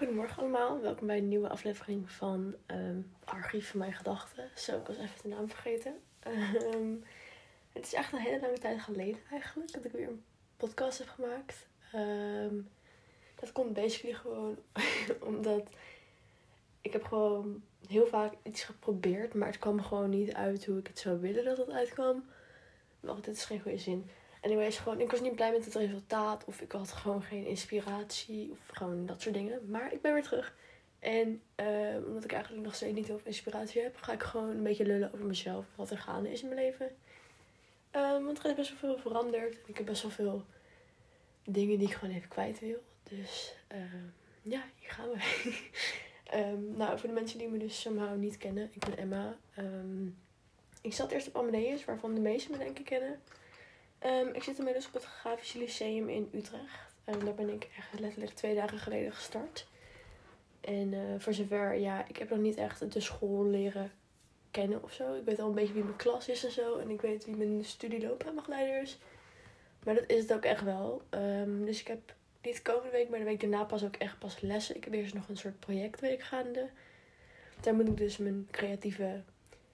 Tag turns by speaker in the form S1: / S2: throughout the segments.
S1: Goedemorgen allemaal, welkom bij een nieuwe aflevering van um, Archief van Mijn Gedachten. Zo, ik was even de naam vergeten. Ehm, het is echt een hele lange tijd geleden eigenlijk dat ik weer een podcast heb gemaakt. Ehm, dat komt basically gewoon omdat ik heb gewoon heel vaak iets geprobeerd, maar het kwam gewoon niet uit hoe ik het zou willen dat het uitkwam. Wacht, dit is geen goede zin. Anyways, gewoon, ik was niet blij met het resultaat. Of ik had gewoon geen inspiratie. Of gewoon dat soort dingen. Maar ik ben weer terug. En uh, omdat ik eigenlijk nog steeds niet heel veel inspiratie heb, ga ik gewoon een beetje lullen over mezelf. Wat er gaande is in mijn leven. Um, want er is best wel veel veranderd. Ik heb best wel veel dingen die ik gewoon even kwijt wil. Dus uh, ja, hier gaan we. um, nou, voor de mensen die me dus somehow niet kennen. Ik ben Emma. Ik zat eerst op Amadeus, waarvan de meesten me denk ik kennen. Um, ik zit inmiddels op het Grafisch Lyceum in Utrecht. En daar ben ik echt letterlijk twee dagen geleden gestart. En uh, voor zover, ja, ik heb nog niet echt de school leren kennen of zo. Ik weet al een beetje wie mijn klas is en zo. En ik weet wie mijn studieloopbaanbegeleider is. Maar dat is het ook echt wel. Um, dus ik heb niet komende week, maar de week daarna pas ook echt pas lessen. Ik heb eerst nog een soort projectweek gaande. Daar moet ik dus mijn creatieve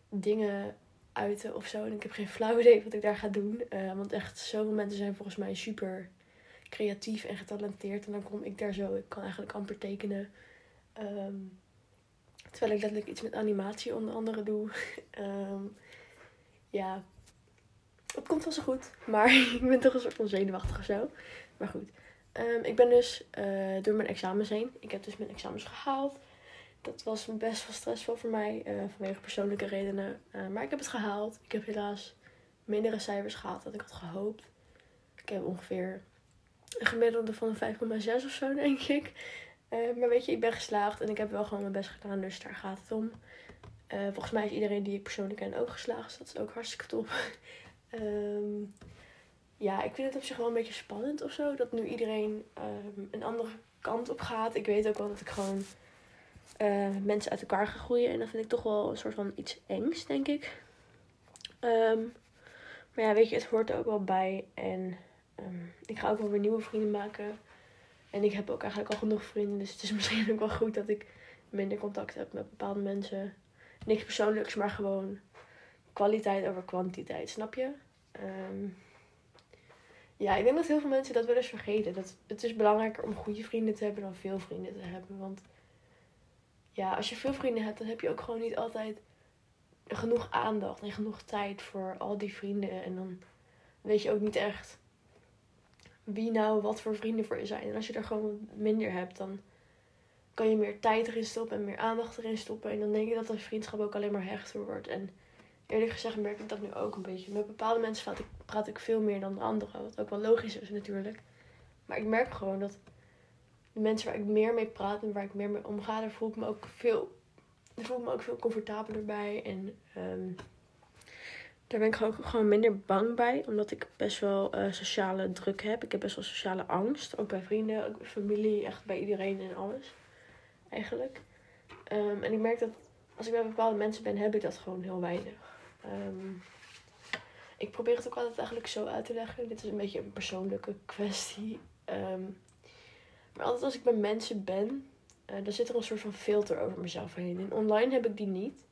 S1: dingen uiten of zo. En ik heb geen flauw idee wat ik daar ga doen. Uh, want echt, zoveel mensen zijn volgens mij super creatief en getalenteerd. En dan kom ik daar zo. Ik kan eigenlijk amper tekenen. Um, terwijl ik letterlijk iets met animatie onder andere doe. um, ja, het komt wel zo goed. Maar ik ben toch een soort van zenuwachtig of zo. Maar goed. Um, ik ben dus uh, door mijn examens heen. Ik heb dus mijn examens gehaald dat was best wel stressvol voor mij uh, vanwege persoonlijke redenen. Uh, maar ik heb het gehaald. Ik heb helaas mindere cijfers gehaald dan ik had gehoopt. Ik heb ongeveer een gemiddelde van een 5,6 of zo, denk ik. Uh, maar weet je, ik ben geslaagd en ik heb wel gewoon mijn best gedaan, dus daar gaat het om. volgens mij is iedereen die ik persoonlijk ken ook geslaagd, dus dat is ook hartstikke top. um, ja, ik vind het op zich wel een beetje spannend of zo. Dat nu iedereen um, een andere kant op gaat. Ik weet ook wel dat ik gewoon uh, mensen uit elkaar gaan groeien. En dat vind ik toch wel een soort van iets engs, denk ik. Um, maar ja, weet je, het hoort er ook wel bij. En um, ik ga ook wel weer nieuwe vrienden maken. En ik heb ook eigenlijk al genoeg vrienden. Dus het is misschien ook wel goed dat ik minder contact heb met bepaalde mensen. Niks persoonlijks, maar gewoon kwaliteit over kwantiteit, snap je? Um, ja, ik denk dat heel veel mensen dat wel eens vergeten. Dat het is belangrijker om goede vrienden te hebben dan veel vrienden te hebben. Want ja, als je veel vrienden hebt, dan heb je ook gewoon niet altijd genoeg aandacht en genoeg tijd voor al die vrienden. En dan weet je ook niet echt wie nou wat voor vrienden voor je zijn. En als je er gewoon minder hebt, dan kan je meer tijd erin stoppen en meer aandacht erin stoppen. En dan denk je dat de vriendschap ook alleen maar hechter wordt. En eerlijk gezegd merk ik dat nu ook een beetje. Met bepaalde mensen praat ik, praat ik veel meer dan de anderen. Wat ook wel logisch is natuurlijk. Maar ik merk gewoon dat de mensen waar ik meer mee praat en waar ik meer mee omga, daar voel ik me ook veel, daar ik me ook veel comfortabeler bij. En um, daar ben ik gewoon, gewoon minder bang bij, omdat ik best wel uh, sociale druk heb. Ik heb best wel sociale angst, ook bij vrienden, ook bij familie, echt bij iedereen en alles. Eigenlijk. Um, en ik merk dat als ik bij bepaalde mensen ben, heb ik dat gewoon heel weinig. Um, ik probeer het ook altijd eigenlijk zo uit te leggen. Dit is een beetje een persoonlijke kwestie. Um, maar altijd als ik bij mensen ben, uh, dan zit er een soort van filter over mezelf heen. En online heb ik die niet.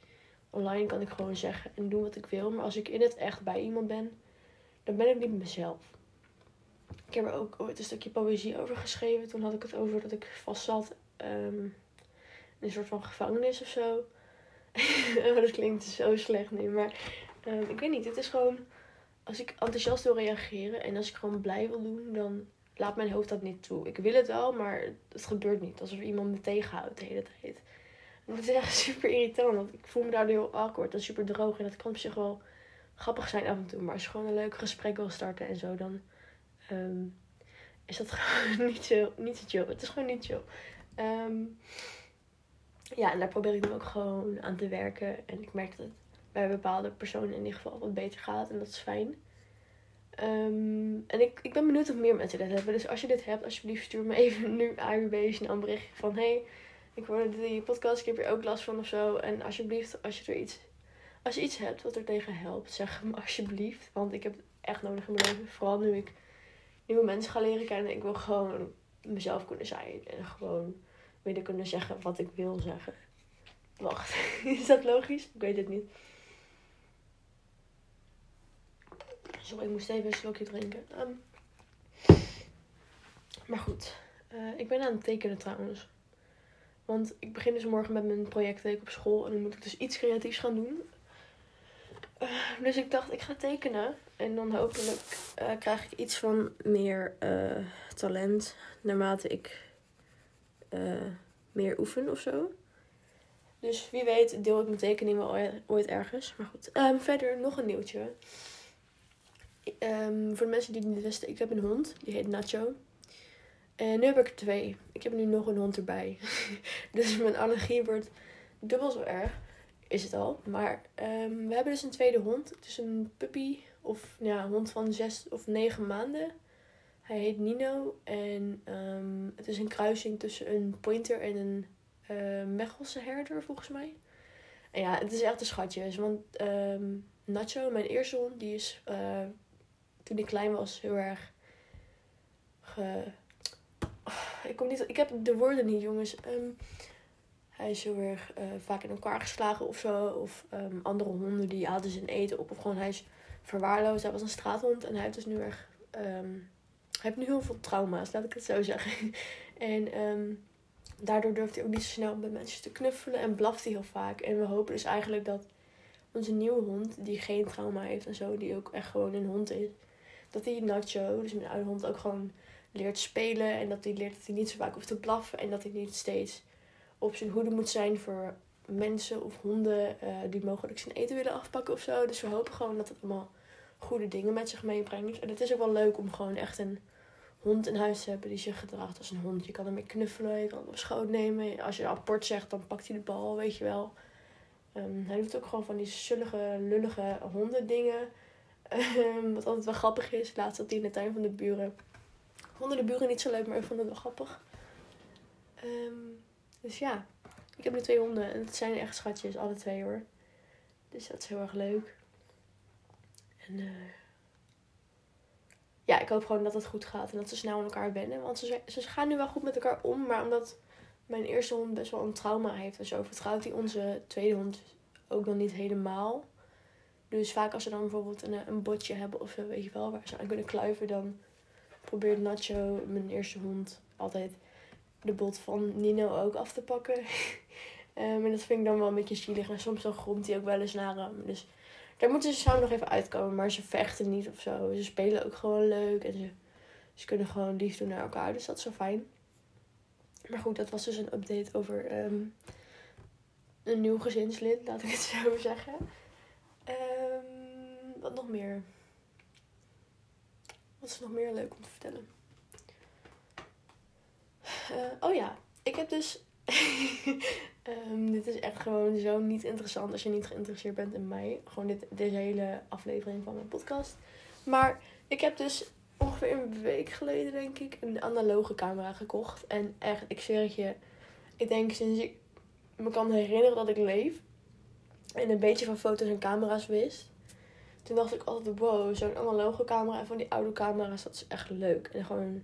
S1: Online kan ik gewoon zeggen en doen wat ik wil. Maar als ik in het echt bij iemand ben, dan ben ik niet mezelf. Ik heb er ook ooit een stukje poëzie over geschreven. Toen had ik het over dat ik vast zat um, in een soort van gevangenis of zo. Oh, dat klinkt zo slecht nu. Maar um, ik weet niet. Het is gewoon. Als ik enthousiast wil reageren en als ik gewoon blij wil doen, dan laat mijn hoofd dat niet toe. Ik wil het wel, maar het gebeurt niet. Alsof iemand me tegenhoudt de hele tijd. Dat is echt super irritant. Want ik voel me daar heel awkward en super droog. En dat kan op zich wel grappig zijn af en toe. Maar als je gewoon een leuk gesprek wil starten en zo, dan um, is dat gewoon niet, chill, niet zo chill. Het is gewoon niet chill. Um, ja, en daar probeer ik dan ook gewoon aan te werken. En ik merk dat het bij bepaalde personen in ieder geval wat beter gaat. En dat is fijn. Um, en ik, ik ben benieuwd of meer mensen dit hebben. Dus als je dit hebt, alsjeblieft stuur me even nu AUB een berichtje van... Hey, ik hoorde die podcast, ik heb er ook last van of zo. En alsjeblieft, als je er iets, als je iets hebt wat er tegen helpt, zeg me alsjeblieft. Want ik heb het echt nodig in mijn leven. Vooral nu ik nieuwe mensen ga leren kennen. Ik wil gewoon mezelf kunnen zijn. En gewoon willen kunnen zeggen wat ik wil zeggen. Wacht, is dat logisch? Ik weet het niet. Sorry, ik moest even een slokje drinken. Ehm, maar goed, eh, ik ben aan het tekenen trouwens. Want ik begin dus morgen met mijn projectweek op school. En dan moet ik dus iets creatiefs gaan doen. Eh, dus ik dacht, ik ga tekenen. En dan hopelijk uh, krijg ik iets van meer talent. Naarmate ik meer oefen of zo. Dus wie weet deel ik mijn tekening wel ooit ergens. Maar goed. Um, verder nog een nieuwtje. Um, voor de mensen die het niet wisten, ik heb een hond. Die heet Nacho. En nu heb ik er twee. Ik heb nu nog een hond erbij. dus mijn allergie wordt dubbel zo erg. Is het al. Maar um, we hebben dus een tweede hond. Het is een puppy. Of ja, een hond van zes of negen maanden. Hij heet Nino. En um, het is een kruising tussen een pointer en een uh, Mechelse herder, volgens mij. En ja, het is echt een schatje. Want Nacho, mijn eerste hond, die is uh, toen ik klein was heel erg ge ik, kom niet, ik heb de woorden niet, jongens. Ehm, hij is heel erg uh, vaak in elkaar geslagen of zo. Of um, andere honden die hadden zijn eten op. Of gewoon hij is verwaarloosd. Hij was een straathond. En hij heeft dus nu erg... Um, hij heeft nu heel veel trauma's, laat ik het zo zeggen. en daardoor durft hij ook niet zo snel met mensen te knuffelen. En blaft hij heel vaak. En we hopen dus eigenlijk dat onze nieuwe hond, die geen trauma heeft en zo. Die ook echt gewoon een hond is. Dat die Nacho, dus mijn oude hond, ook gewoon leert spelen. En dat hij leert dat hij niet zo vaak hoeft te blaffen. En dat hij niet steeds op zijn hoede moet zijn voor mensen of honden uh, die mogelijk zijn eten willen afpakken of zo. Dus we hopen gewoon dat het allemaal goede dingen met zich meebrengt. En het is ook wel leuk om gewoon echt een hond in huis te hebben die zich gedraagt als een hond. Je kan hem knuffelen, je kan hem op schoot nemen. Als je apport zegt, dan pakt hij de bal, weet je wel. Um, hij doet ook gewoon van die zullige, lullige hondendingen. Um, wat altijd wel grappig is. Laatst zat hij in de tuin van de buren vonden de buren niet zo leuk, maar ik vond het wel grappig. Um, dus ja, ik heb nu twee honden en het zijn echt schatjes, alle twee hoor. Dus dat is heel erg leuk. En uh, ja, ik hoop gewoon dat het goed gaat en dat ze snel aan elkaar wennen. Want ze, ze gaan nu wel goed met elkaar om, maar omdat mijn eerste hond best wel een trauma heeft en zo, vertrouwt hij onze tweede hond ook nog niet helemaal. Dus vaak als ze dan bijvoorbeeld een, een botje hebben of zo, weet je wel, waar ze aan kunnen kluiven, dan probeert Nacho, mijn eerste hond, altijd de bot van Nino ook af te pakken. um, en dat vind ik dan wel een beetje zielig. En soms dan gromt hij ook wel eens naar hem. Dus daar moeten ze samen nog even uitkomen. Maar ze vechten niet of zo. Ze spelen ook gewoon leuk. En ze, ze kunnen gewoon lief doen naar elkaar. Dus dat is wel fijn. Maar goed, dat was dus een update over um, een nieuw gezinslid, laat ik het zo zeggen. Wat nog meer? Wat is nog meer leuk om te vertellen? Uh, oh ja, ik heb dus. um, dit is echt gewoon zo niet interessant als je niet geïnteresseerd bent in mij. Gewoon dit, deze hele aflevering van mijn podcast. Maar ik heb dus ongeveer een week geleden, denk ik, een analoge camera gekocht. En echt, ik zweer het je, ik denk sinds ik me kan herinneren dat ik leef. En een beetje van foto's en camera's wist toen dacht ik altijd, wow, zo'n analoge camera en van die oude camera's, dat is echt leuk. En gewoon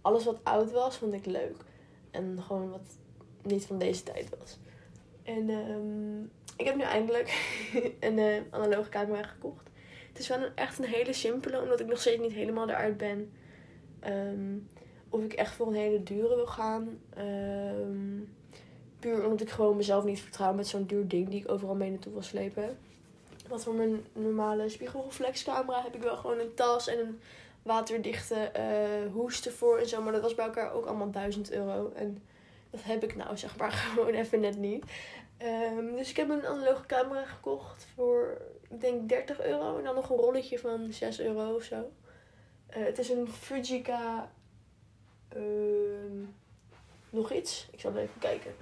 S1: alles wat oud was, vond ik leuk. En gewoon wat niet van deze tijd was. En um, ik heb nu eindelijk een uh, analoge camera gekocht. Het is wel een, echt een hele simpele, omdat ik nog steeds niet helemaal eruit ben. Um, of ik echt voor een hele dure wil gaan. Um, puur omdat ik gewoon mezelf niet vertrouw met zo'n duur ding die ik overal mee naartoe wil slepen. Want voor mijn normale spiegelreflexcamera heb ik wel gewoon een tas en een waterdichte uh, hoes ervoor en zo. Maar dat was bij elkaar ook allemaal 1000 euro. En dat heb ik nou zeg maar gewoon even net niet. Um, dus ik heb een analoge camera gekocht voor, ik denk 30 euro. En dan nog een rolletje van 6 euro of zo. Uh, het is een Fujica... Uh, nog iets. Ik zal even kijken.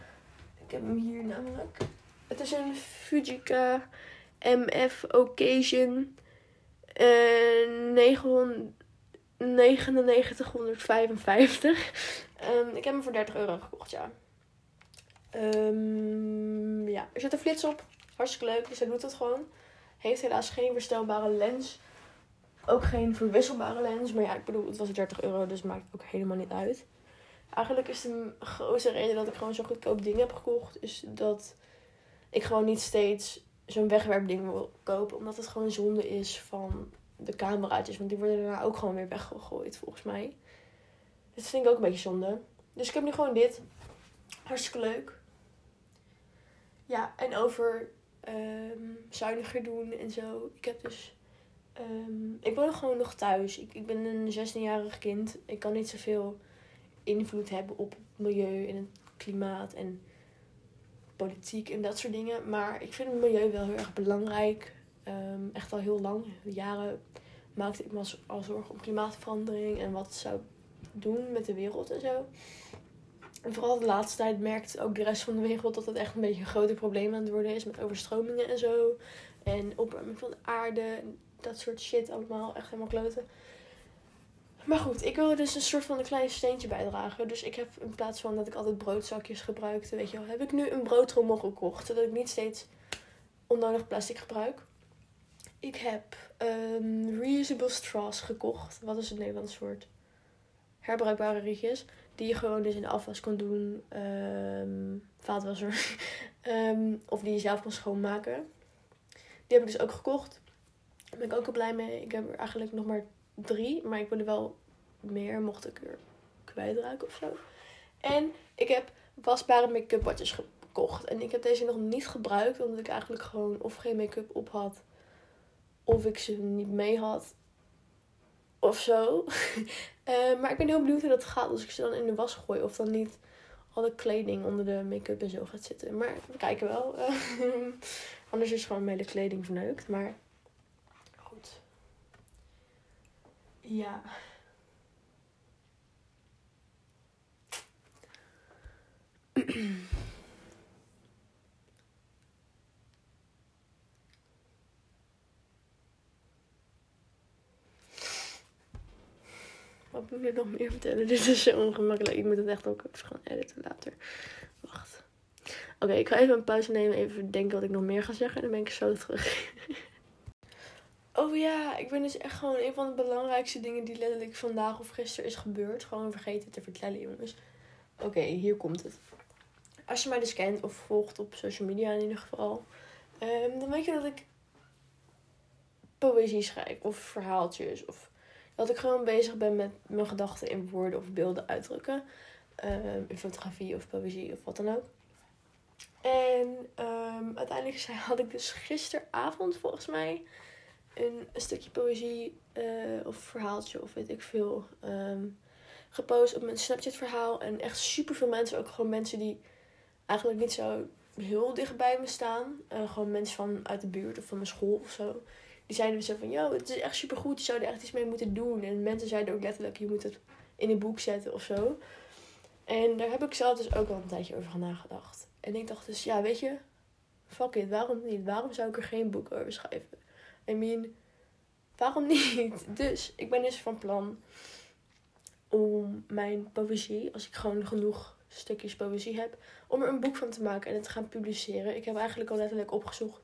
S1: Ik heb hem hier namelijk. Het is een Fujica MF Occasion uh, 9955. Um, ik heb hem voor 30 euro gekocht, ja. Um, ja, er zit een flits op. Hartstikke leuk, dus hij doet het gewoon. Heeft helaas geen verstelbare lens. Ook geen verwisselbare lens. Maar ja, ik bedoel, het was 30 euro, dus maakt ook helemaal niet uit. eigenlijk is de grootste reden dat ik gewoon zo goedkoop dingen heb gekocht, is dat ik gewoon niet steeds zo'n wegwerpding wil kopen. Omdat het gewoon zonde is van de cameraatjes. Want die worden daarna ook gewoon weer weggegooid, volgens mij. Dat vind ik ook een beetje zonde. Dus ik heb nu gewoon dit. Hartstikke leuk. Ja, en over um, zuiniger doen en zo. Ik heb dus. Um, ik woon gewoon nog thuis. Ik, ik ben een 16-jarig kind. Ik kan niet zoveel invloed hebben op het milieu en het klimaat en politiek en dat soort dingen. Maar ik vind het milieu wel heel erg belangrijk. Um, echt al heel lang, jaren, maakte ik me al zorgen om klimaatverandering en wat zou doen met de wereld en zo. En vooral de laatste tijd merkt ook de rest van de wereld dat het echt een beetje een groter probleem aan het worden is met overstromingen en zo. En opwarming van de aarde dat soort shit allemaal. Echt helemaal kloten. Maar goed, ik wil dus een soort van een klein steentje bijdragen. Dus ik heb in plaats van dat ik altijd broodzakjes gebruikte, weet je wel, heb ik nu een broodrommel gekocht. Zodat ik niet steeds onnodig plastic gebruik. Ik heb um, reusable straws gekocht. Wat is het Nederlands woord? Herbruikbare rietjes. Die je gewoon dus in de afwas kan doen. Um, vaatwasser. um, of die je zelf kan schoonmaken. Die heb ik dus ook gekocht. Daar ben ik ook al blij mee. Ik heb er eigenlijk nog maar drie. Maar ik wil er wel meer, mocht ik er kwijtraken of zo. En ik heb wasbare make-up watjes gekocht. En ik heb deze nog niet gebruikt. Omdat ik eigenlijk gewoon of geen make-up op had. Of ik ze niet mee had. Of zo. uh, maar ik ben heel benieuwd hoe dat gaat als ik ze dan in de was gooi. Of dan niet alle kleding onder de make-up en zo gaat zitten. Maar we kijken wel. anders is gewoon mijn hele kleding verneukt. Maar Ja. Wat moet ik nog meer vertellen? Dit is zo ongemakkelijk. Ik moet het echt ook even gaan editen later. Wacht. Oké, ik ga even een pauze nemen. Even denken wat ik nog meer ga zeggen. En dan ben ik zo terug. Oh ja, ik ben dus echt gewoon een van de belangrijkste dingen die letterlijk vandaag of gisteren is gebeurd. Gewoon vergeten te vertellen, jongens. Oké, hier komt het. Als je mij dus kent of volgt op social media in ieder geval, um, dan weet je dat ik poëzie schrijf of verhaaltjes. Of dat ik gewoon bezig ben met mijn gedachten in woorden of beelden uitdrukken. Um, in fotografie of poëzie of wat dan ook. En um, uiteindelijk had ik dus gisteravond volgens mij een, stukje poëzie uh, of verhaaltje of weet ik veel um, gepost op mijn Snapchat verhaal. En echt super veel mensen, ook gewoon mensen die eigenlijk niet zo heel dicht bij me staan. Uh, gewoon mensen van uit de buurt of van mijn school of zo. Die zeiden zo van, yo, het is echt super goed, je zou er echt iets mee moeten doen. En mensen zeiden ook letterlijk, je moet het in een boek zetten of zo. En daar heb ik zelf dus ook al een tijdje over nagedacht. En ik dacht dus, ja, weet je, fuck it, waarom niet? Waarom zou ik er geen boek over schrijven? I mean, waarom niet? Dus ik ben dus van plan om mijn poëzie, als ik gewoon genoeg stukjes poëzie heb, om er een boek van te maken en het te gaan publiceren. Ik heb eigenlijk al letterlijk opgezocht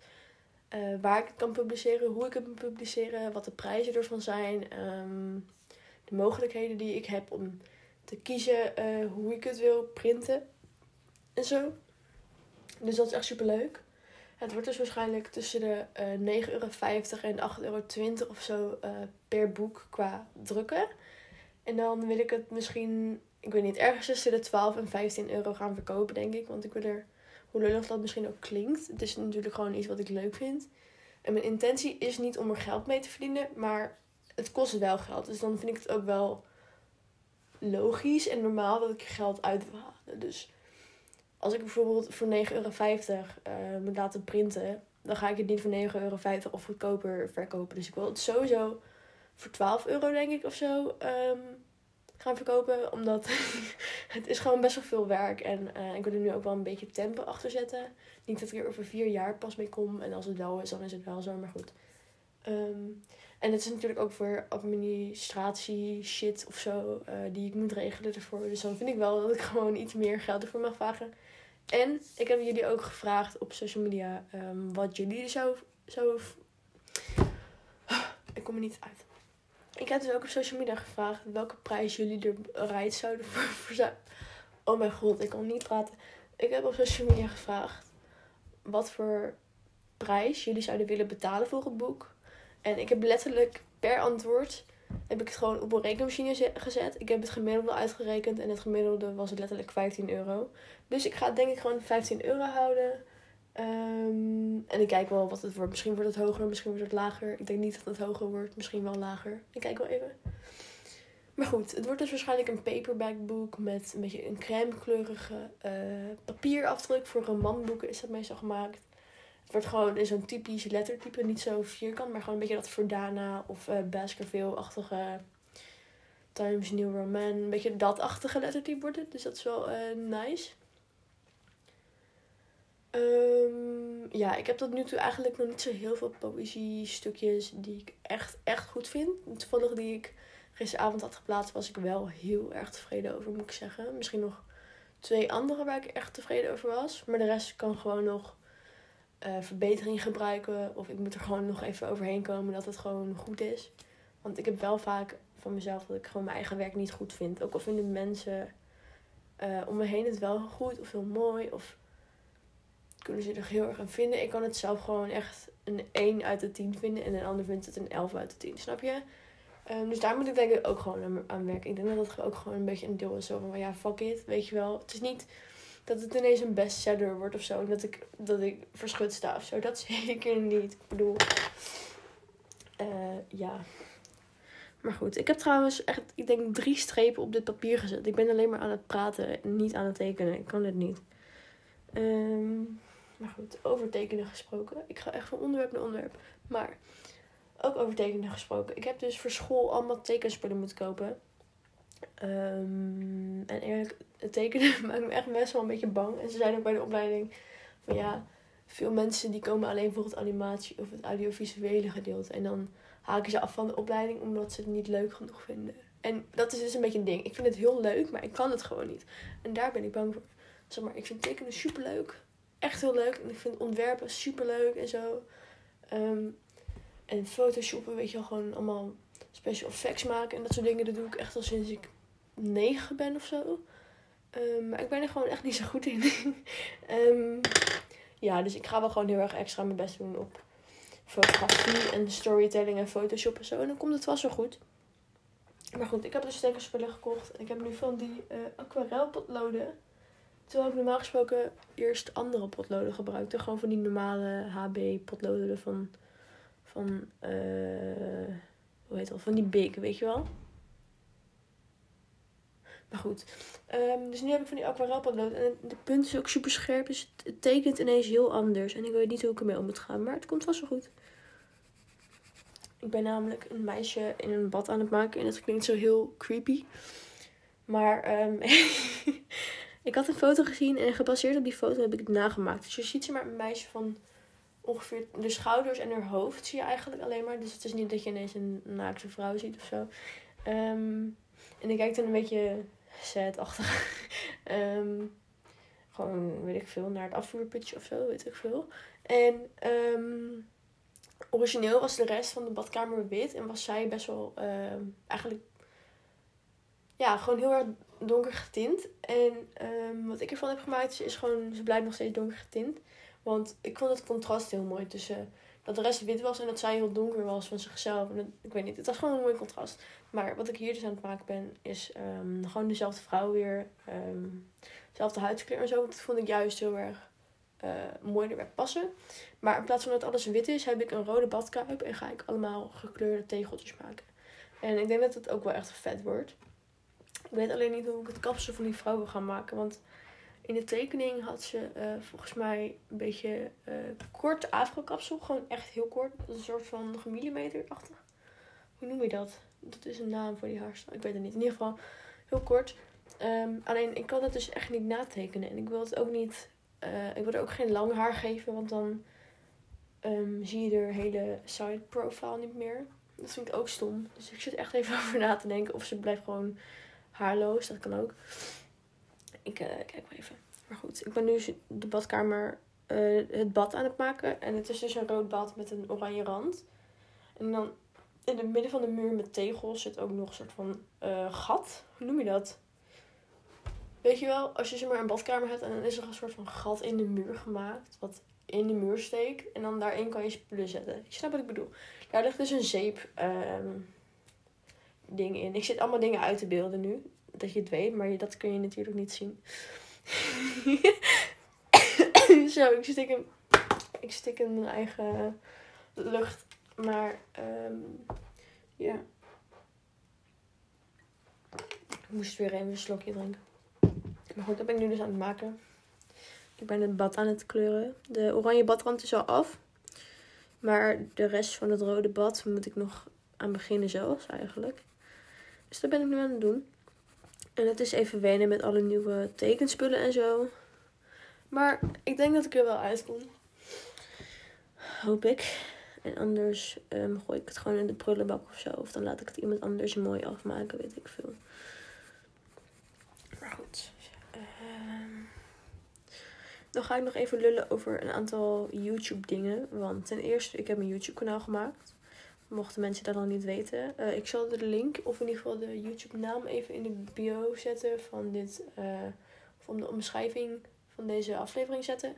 S1: uh, waar ik het kan publiceren, hoe ik het kan publiceren, wat de prijzen ervan zijn, ehm, de mogelijkheden die ik heb om te kiezen uh, hoe ik het wil printen en zo. Dus dat is echt super leuk. Het wordt dus waarschijnlijk tussen de uh, eh, 9,50 euro en 8,20 euro of zo uh, per boek qua drukken. En dan wil ik het misschien, ik weet niet, ergens tussen de 12 en 15 euro gaan verkopen, denk ik. Want ik wil er, hoe lullig dat misschien ook klinkt, het is natuurlijk gewoon iets wat ik leuk vind. En mijn intentie is niet om er geld mee te verdienen, maar het kost wel geld. Dus dan vind ik het ook wel logisch en normaal dat ik geld uit wil halen. Dus als ik bijvoorbeeld voor 9,50 euro uh, moet laten printen, dan ga ik het niet voor 9,50 euro of goedkoper verkopen. Dus ik wil het sowieso voor 12 euro, denk ik, of zo um, gaan verkopen. Omdat het is gewoon best wel veel werk. En uh, ik wil er nu ook wel een beetje tempo achter zetten. Niet dat ik er over vier jaar pas mee kom. En als het wel is, dan is het wel zo. Maar goed. Um, en het is natuurlijk ook voor administratie shit of zo. Uh, die ik moet regelen ervoor. Dus dan vind ik wel dat ik gewoon iets meer geld ervoor mag vragen. En ik heb jullie ook gevraagd op social media um, wat jullie zou, zou. Ik kom er niet uit. ik heb dus ook op social media gevraagd welke prijs jullie eruit zouden voor, voor zijn. Oh mijn god, ik kan niet praten. Ik heb op social media gevraagd wat voor prijs jullie zouden willen betalen voor het boek. En ik heb letterlijk per antwoord heb ik het gewoon op een rekenmachine gezet. Ik heb het gemiddelde uitgerekend en het gemiddelde was letterlijk 15 euro. Dus ik ga denk ik gewoon 15 euro houden. Ehm, en ik kijk wel wat het wordt. Misschien wordt het hoger, misschien wordt het lager. Ik denk niet dat het hoger wordt, misschien wel lager. Ik kijk wel even. Maar goed, het wordt dus waarschijnlijk een paperback boek met een beetje een crème kleurige uh, papierafdruk. Voor romanboeken is dat meestal gemaakt. Wordt gewoon in zo'n typisch lettertype, niet zo vierkant, maar gewoon een beetje dat Verdana of uh, Baskerville-achtige Times New Roman. Een beetje dat-achtige lettertype wordt het, dus dat is wel uh, nice. Um, ja, ik heb tot nu toe eigenlijk nog niet zo heel veel poëzie-stukjes die ik echt, echt goed vind. Toevallig die ik gisteravond had geplaatst, was ik wel heel erg tevreden over, moet ik zeggen. Misschien nog twee andere waar ik echt tevreden over was. Maar de rest kan gewoon nog uh, verbetering gebruiken. Of ik moet er gewoon nog even overheen komen dat het gewoon goed is. Want ik heb wel vaak van mezelf dat ik gewoon mijn eigen werk niet goed vind. Ook al vinden mensen uh, om me heen het wel goed of heel mooi. Of kunnen ze er heel erg aan vinden. Ik kan het zelf gewoon echt een 1 uit de 10 vinden. En een ander vindt het een 11 uit de 10. Snap je? Um, dus daar moet ik denk ik ook gewoon aan, werken. Ik denk dat dat ook gewoon een beetje een deel is. Van, ja, fuck it. Weet je wel. Het is niet dat het ineens een bestseller wordt of zo. Dat ik, dat ik verschut sta of zo. Dat zeker niet. Ik bedoel, uh, ja. Maar goed, ik heb trouwens echt, ik denk drie strepen op dit papier gezet. Ik ben alleen maar aan het praten en niet aan het tekenen. Ik kan dit niet. Um, maar goed, over tekenen gesproken. Ik ga echt van onderwerp naar onderwerp. Maar ook over tekenen gesproken. Ik heb dus voor school allemaal tekenspullen moeten kopen. Um, en eerlijk, het tekenen maakt me echt best wel een beetje bang. En ze zijn ook bij de opleiding van ja, veel mensen die komen alleen voor het animatie of het audiovisuele gedeelte. En dan haken ze af van de opleiding omdat ze het niet leuk genoeg vinden. En dat is dus een beetje een ding. Ik vind het heel leuk, maar ik kan het gewoon niet. En daar ben ik bang voor. Zeg maar, ik vind tekenen super leuk. Echt heel leuk. En ik vind ontwerpen super leuk en zo. Um, en photoshoppen, weet je wel, gewoon allemaal special effects maken en dat soort dingen. Dat doe ik echt al sinds ik negen ben of zo. Um, maar ik ben er gewoon echt niet zo goed in. um, ja, dus ik ga wel gewoon heel erg extra mijn best doen op fotografie en storytelling en Photoshop en zo. En dan komt het wel goed. Maar goed, ik heb dus stekerspullen gekocht. En ik heb nu van die uh, aquarelpotloden. Terwijl ik normaal gesproken eerst andere potloden gebruikte. Gewoon van die normale HB potloden van van, uh, hoe heet dat? Van die big, weet je wel? Maar goed. Um, dus nu heb ik van die aquarelpotlood. En de punt is ook super scherp. Dus het tekent ineens heel anders. En ik weet niet hoe ik ermee om moet gaan. Maar het komt vast wel goed. Ik ben namelijk een meisje in een bad aan het maken. En dat klinkt zo heel creepy. Maar um, ik had een foto gezien. En gebaseerd op die foto heb ik het nagemaakt. Dus je ziet ze maar een meisje van ongeveer de schouders en haar hoofd zie je eigenlijk alleen maar. Dus het is niet dat je ineens een naakte vrouw ziet of zo. Um, en ik kijk dan een beetje sad-achtig. um, gewoon, weet ik veel, naar het afvoerputje of zo, weet ik veel. En um, origineel was de rest van de badkamer wit. En was zij best wel eigenlijk... Ja, gewoon heel erg donker getint. En wat ik ervan heb gemaakt is gewoon... Ze blijft nog steeds donker getint. Want ik vond het contrast heel mooi tussen dat de rest wit was en dat zij heel donker was van zichzelf. En ik weet niet, het was gewoon een mooi contrast. Maar wat ik hier dus aan het maken ben, is um, gewoon dezelfde vrouw weer. Um, dezelfde huidskleur en zo. Dat vond ik juist heel erg uh, mooi erbij passen. Maar in plaats van dat alles wit is, heb ik een rode badkuip. En ga ik allemaal gekleurde tegeltjes maken. En ik denk dat het ook wel echt vet wordt. Ik weet alleen niet hoe ik het kapsel van die vrouw wil gaan maken. Want in de tekening had ze uh, volgens mij een beetje uh, kort afgekapsel. Gewoon echt heel kort. Een soort van gemillimeterachtig. Hoe noem je dat? Dat is een naam voor die haarstijl. Ik weet het niet. In ieder geval heel kort. Um, alleen ik kan het dus echt niet natekenen. En ik wil het ook niet. Uh, ik wil er ook geen lang haar geven. Want dan um, zie je er hele side profile niet meer. Dat vind ik ook stom. Dus ik zit echt even over na te denken. Of ze blijft gewoon haarloos. Dat kan ook. Ik uh, kijk maar even. Maar goed, ik ben nu de badkamer, uh, het bad aan het maken. En het is dus een rood bad met een oranje rand. En dan in het midden van de muur met tegels zit ook nog een soort van eh, gat. Hoe noem je dat? Weet je wel, als je zeg maar een badkamer hebt en dan is er een soort van gat in de muur gemaakt. Wat in de muur steekt. En dan daarin kan je spullen zetten. Je snapt wat ik bedoel. Daar ligt dus een zeep ehm, ding in. Ik zit allemaal dingen uit te beelden nu. Dat je het weet, maar dat kun je natuurlijk niet zien. Zo, ik stik in, ik stik in mijn eigen lucht. Maar um, ja. Ik moest weer even een slokje drinken. Maar goed, dat ben ik nu dus aan het maken. Ik ben het bad aan het kleuren. De oranje badrand is al af. Maar de rest van het rode bad moet ik nog aan beginnen zelfs eigenlijk. Dus dat ben ik nu aan het doen. En het is even wennen met alle nieuwe tekenspullen en zo. Maar ik denk dat ik er wel uitkom. Hoop ik. En anders um, gooi ik het gewoon in de prullenbak of zo. Of dan laat ik het iemand anders mooi afmaken, weet ik veel. Maar goed. Um, dan ga ik nog even lullen over een aantal YouTube dingen. Want ten eerste, ik heb een YouTube kanaal gemaakt. Mochten mensen dat nog niet weten. Uh, ik zal de link, of in ieder geval de YouTube naam, even in de bio zetten van dit. Uh, van de omschrijving van deze aflevering zetten.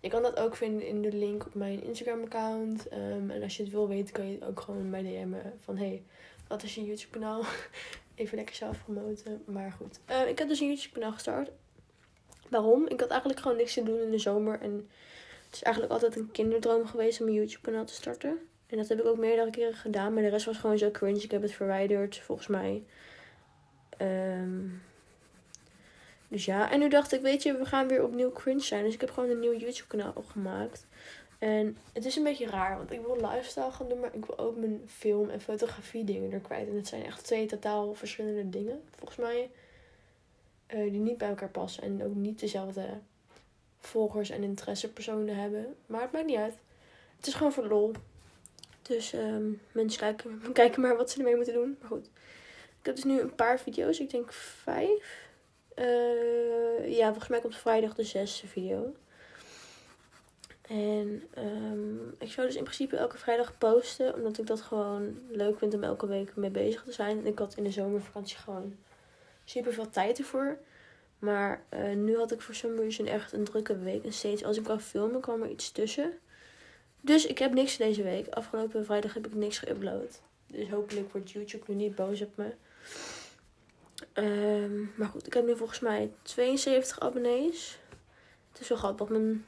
S1: Je kan dat ook vinden in de link op mijn Instagram account. Um, en als je het wil weten, kan je ook gewoon mij DM'en van hey, wat is je YouTube kanaal? Even lekker zelf promoten. Maar goed. Uh, ik heb dus een YouTube kanaal gestart. Waarom? Ik had eigenlijk gewoon niks te doen in de zomer. En het is eigenlijk altijd een kinderdroom geweest om een YouTube kanaal te starten. En dat heb ik ook meerdere keren gedaan. Maar de rest was gewoon zo cringe. Ik heb het verwijderd, volgens mij. Um, dus ja, en nu dacht ik, weet je, we gaan weer opnieuw cringe zijn. Dus ik heb gewoon een nieuw YouTube kanaal opgemaakt. En het is een beetje raar, want ik wil lifestyle gaan doen, maar ik wil ook mijn film- en fotografie dingen er kwijt. En het zijn echt twee totaal verschillende dingen, volgens mij. Uh, die niet bij elkaar passen en ook niet dezelfde volgers en interessepersonen hebben. Maar het maakt niet uit. Het is gewoon voor lol. Dus um, mensen kijken, maar wat ze ermee moeten doen. Maar goed. Ik heb dus nu een paar video's. Ik denk vijf. Uh, ja, volgens mij komt vrijdag de zesde video. En um, ik zou dus in principe elke vrijdag posten. Omdat ik dat gewoon leuk vind om elke week mee bezig te zijn. En ik had in de zomervakantie gewoon super veel tijd ervoor. Maar uh, nu had ik voor some reason echt een drukke week. En steeds als ik wou filmen kwam er iets tussen. Dus ik heb niks deze week. Afgelopen vrijdag heb ik niks geüpload. Dus hopelijk wordt YouTube nu niet boos op me. Um, maar goed, ik heb nu volgens mij 72 abonnees. Het is wel grappig. Mijn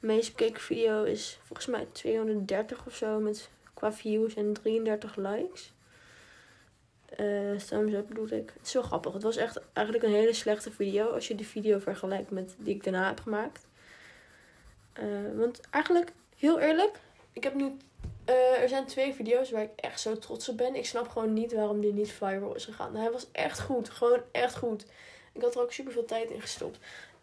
S1: meest bekeken video is volgens mij 230 of zo. Met qua views en 33 likes. Uh, thumbs up bedoel ik. Het is wel grappig. Het was echt eigenlijk een hele slechte video. Als je de video vergelijkt met die ik daarna heb gemaakt. Uh, want eigenlijk, heel eerlijk. Ik heb nu uh, er zijn twee video's waar ik echt zo trots op ben. Ik snap gewoon niet waarom die niet viral is gegaan. hij was echt goed. Gewoon echt goed. Ik had er ook super veel tijd in gestopt.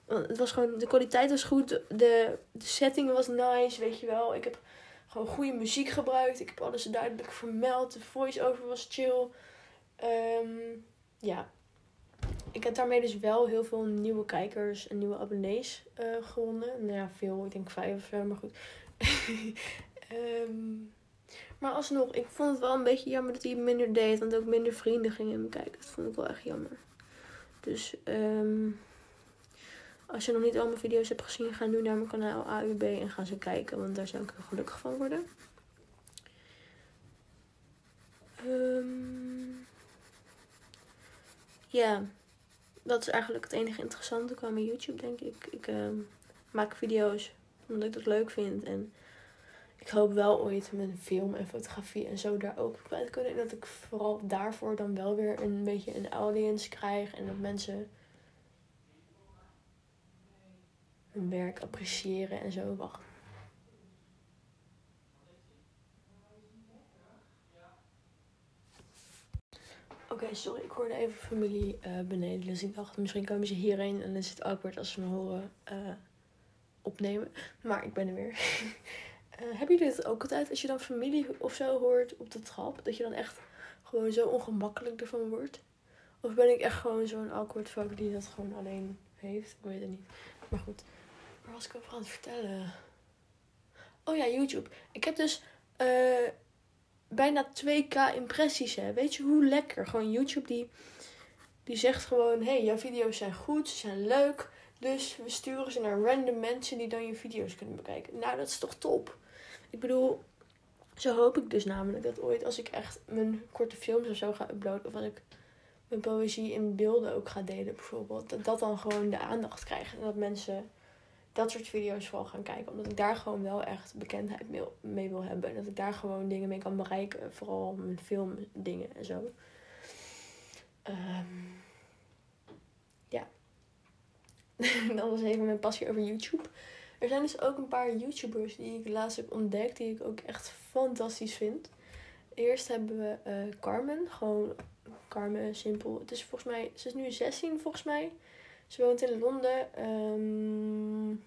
S1: Het was gewoon, de kwaliteit was goed. De, de setting was nice, weet je wel. Ik heb gewoon goede muziek gebruikt. Ik heb alles duidelijk vermeld. De voice-over was chill. Um, ja. Ik heb daarmee dus wel heel veel nieuwe kijkers en nieuwe abonnees uh, gewonnen. Nou ja, veel. Ik denk vijf of zo, maar goed. Um, maar alsnog, ik vond het wel een beetje jammer dat hij minder deed. Want ook minder vrienden gingen hem kijken. Dat vond ik wel echt jammer. Dus um, als je nog niet al mijn video's hebt gezien, ga nu naar mijn kanaal AUB en ga ze kijken. Want daar zou ik heel gelukkig van worden. Um, ja, dat is eigenlijk het enige interessante qua mijn YouTube, denk ik. Ik maak video's omdat ik dat leuk vind. En ik hoop wel ooit mijn film en fotografie en zo daar ook kwijt kunnen. En dat ik vooral daarvoor dan wel weer een beetje een audience krijg. En dat mensen hun werk appreciëren en zo. Wacht. Oké, sorry, ik hoorde even familie uh, beneden. Dus ik dacht, misschien komen ze hierheen en dan is het awkward als ze me horen uh, opnemen. Maar ik ben er weer. Uh, hebben jullie het ook altijd als je dan familie of zo hoort op de trap? Dat je dan echt gewoon zo ongemakkelijk ervan wordt? Of ben ik echt gewoon zo'n awkward fuck die dat gewoon alleen heeft? Ik weet het niet. Maar goed. Waar was ik over aan het vertellen? Oh ja, YouTube. Ik heb dus uh, bijna 2k impressies hè. Weet je hoe lekker? Gewoon YouTube die, die zegt gewoon: hey, jouw video's zijn goed, ze zijn leuk. Dus we sturen ze naar random mensen die dan je video's kunnen bekijken. Nou, dat is toch top? Ik bedoel, zo hoop ik dus namelijk dat ooit als ik echt mijn korte films of zo ga uploaden. Of als ik mijn poëzie in beelden ook ga delen bijvoorbeeld. Dat dat dan gewoon de aandacht krijgt. En dat mensen dat soort video's vooral gaan kijken. Omdat ik daar gewoon wel echt bekendheid mee wil hebben. En dat ik daar gewoon dingen mee kan bereiken. Vooral mijn filmdingen en zo. Um, ja. dat was even mijn passie over YouTube. Er zijn dus ook een paar YouTubers die ik laatst heb ontdekt. Die ik ook echt fantastisch vind. Eerst hebben we uh, Carmen. Gewoon Carmen, simpel. Het is volgens mij, ze is nu 16 volgens mij. Ze woont in Londen. Um,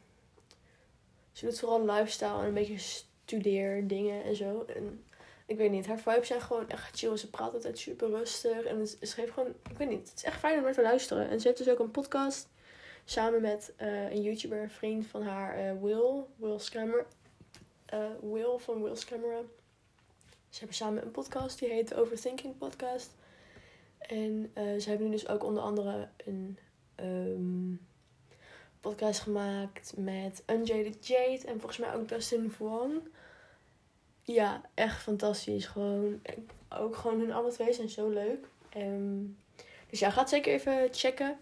S1: ze doet vooral lifestyle en een beetje studeerdingen en zo. En ik weet niet, haar vibes zijn gewoon echt chill. Ze praat altijd super rustig. En ze geeft gewoon, ik weet niet, het is echt fijn om naar te luisteren. En ze heeft dus ook een podcast samen met uh, een YouTuber, vriend van haar, uh, Will. Will Scammer. Uh, Will van Will's Camera. Ze hebben samen een podcast, die heet Overthinking Podcast. En ze hebben nu dus ook onder andere een um, podcast gemaakt met Unjaded Jade en volgens mij ook Dustin Vuong. Ja, echt fantastisch. Gewoon, ook gewoon hun alle twee zijn zo leuk. Um, dus ja, ga zeker even checken.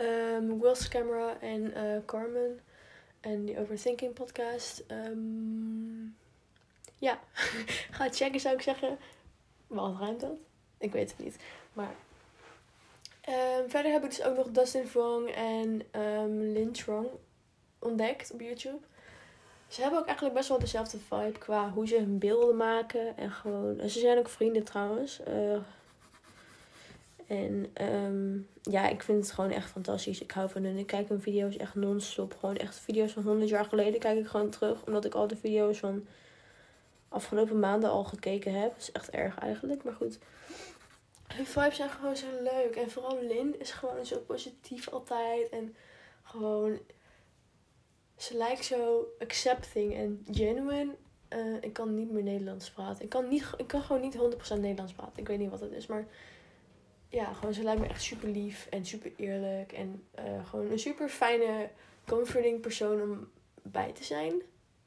S1: Um, Will's Camera en uh, Carmen. En die Overthinking podcast. Um, ja, ga checken zou ik zeggen. Wat ruimt dat? Ik weet het niet. Maar Um, verder heb ik dus ook nog Dustin Fong en um, Trong ontdekt op YouTube. Ze hebben ook eigenlijk best wel dezelfde vibe qua hoe ze hun beelden maken. En gewoon. En ze zijn ook vrienden trouwens. Uh, en um, ja, ik vind het gewoon echt fantastisch. Ik hou van hun. Ik kijk hun video's echt non-stop. Gewoon echt video's van 100 jaar geleden kijk ik gewoon terug. Omdat ik al de video's van afgelopen maanden al gekeken heb. Dat is echt erg eigenlijk. Maar goed. Hun vibes zijn gewoon zo leuk. En vooral Lin is gewoon zo positief altijd. En gewoon. Ze lijkt zo accepting en genuine. Uh, ik kan niet meer Nederlands praten. Ik kan, niet, ik kan gewoon niet 100% Nederlands praten. Ik weet niet wat het is. Maar ja, gewoon ze lijkt me echt super lief en super eerlijk. En uh, gewoon een super fijne, comforting persoon om bij te zijn.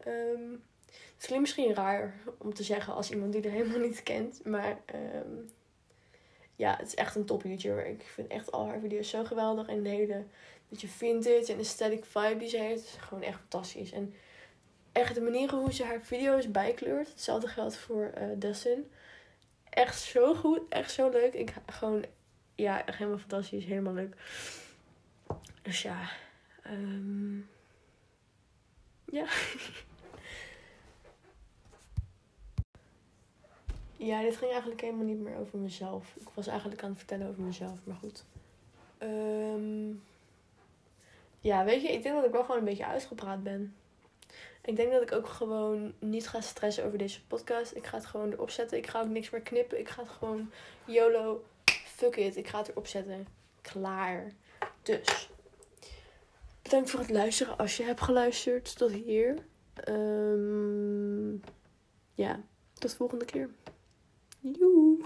S1: Um, het klinkt misschien raar om te zeggen als iemand die er helemaal niet kent. Maar um, ja, het is echt een top YouTuber. Ik vind echt al haar video's zo geweldig. En de hele beetje vintage en aesthetic vibe die ze heeft. Is gewoon echt fantastisch. En echt de manier hoe ze haar video's bijkleurt. Hetzelfde geldt voor uh, Dustin. Echt zo goed. Echt zo leuk. Ik gewoon, ja, echt helemaal fantastisch. Helemaal leuk. Dus ja. Um, ja. Ja, dit ging eigenlijk helemaal niet meer over mezelf. Ik was eigenlijk aan het vertellen over mezelf, maar goed. Um, ja, weet je, ik denk dat ik wel gewoon een beetje uitgepraat ben. Ik denk dat ik ook gewoon niet ga stressen over deze podcast. Ik ga het gewoon erop zetten. Ik ga ook niks meer knippen. Ik ga het gewoon YOLO. Fuck it. Ik ga het erop zetten. Klaar. Dus. Bedankt voor het luisteren als je hebt geluisterd tot hier. Um, ja, tot de volgende keer. Joe.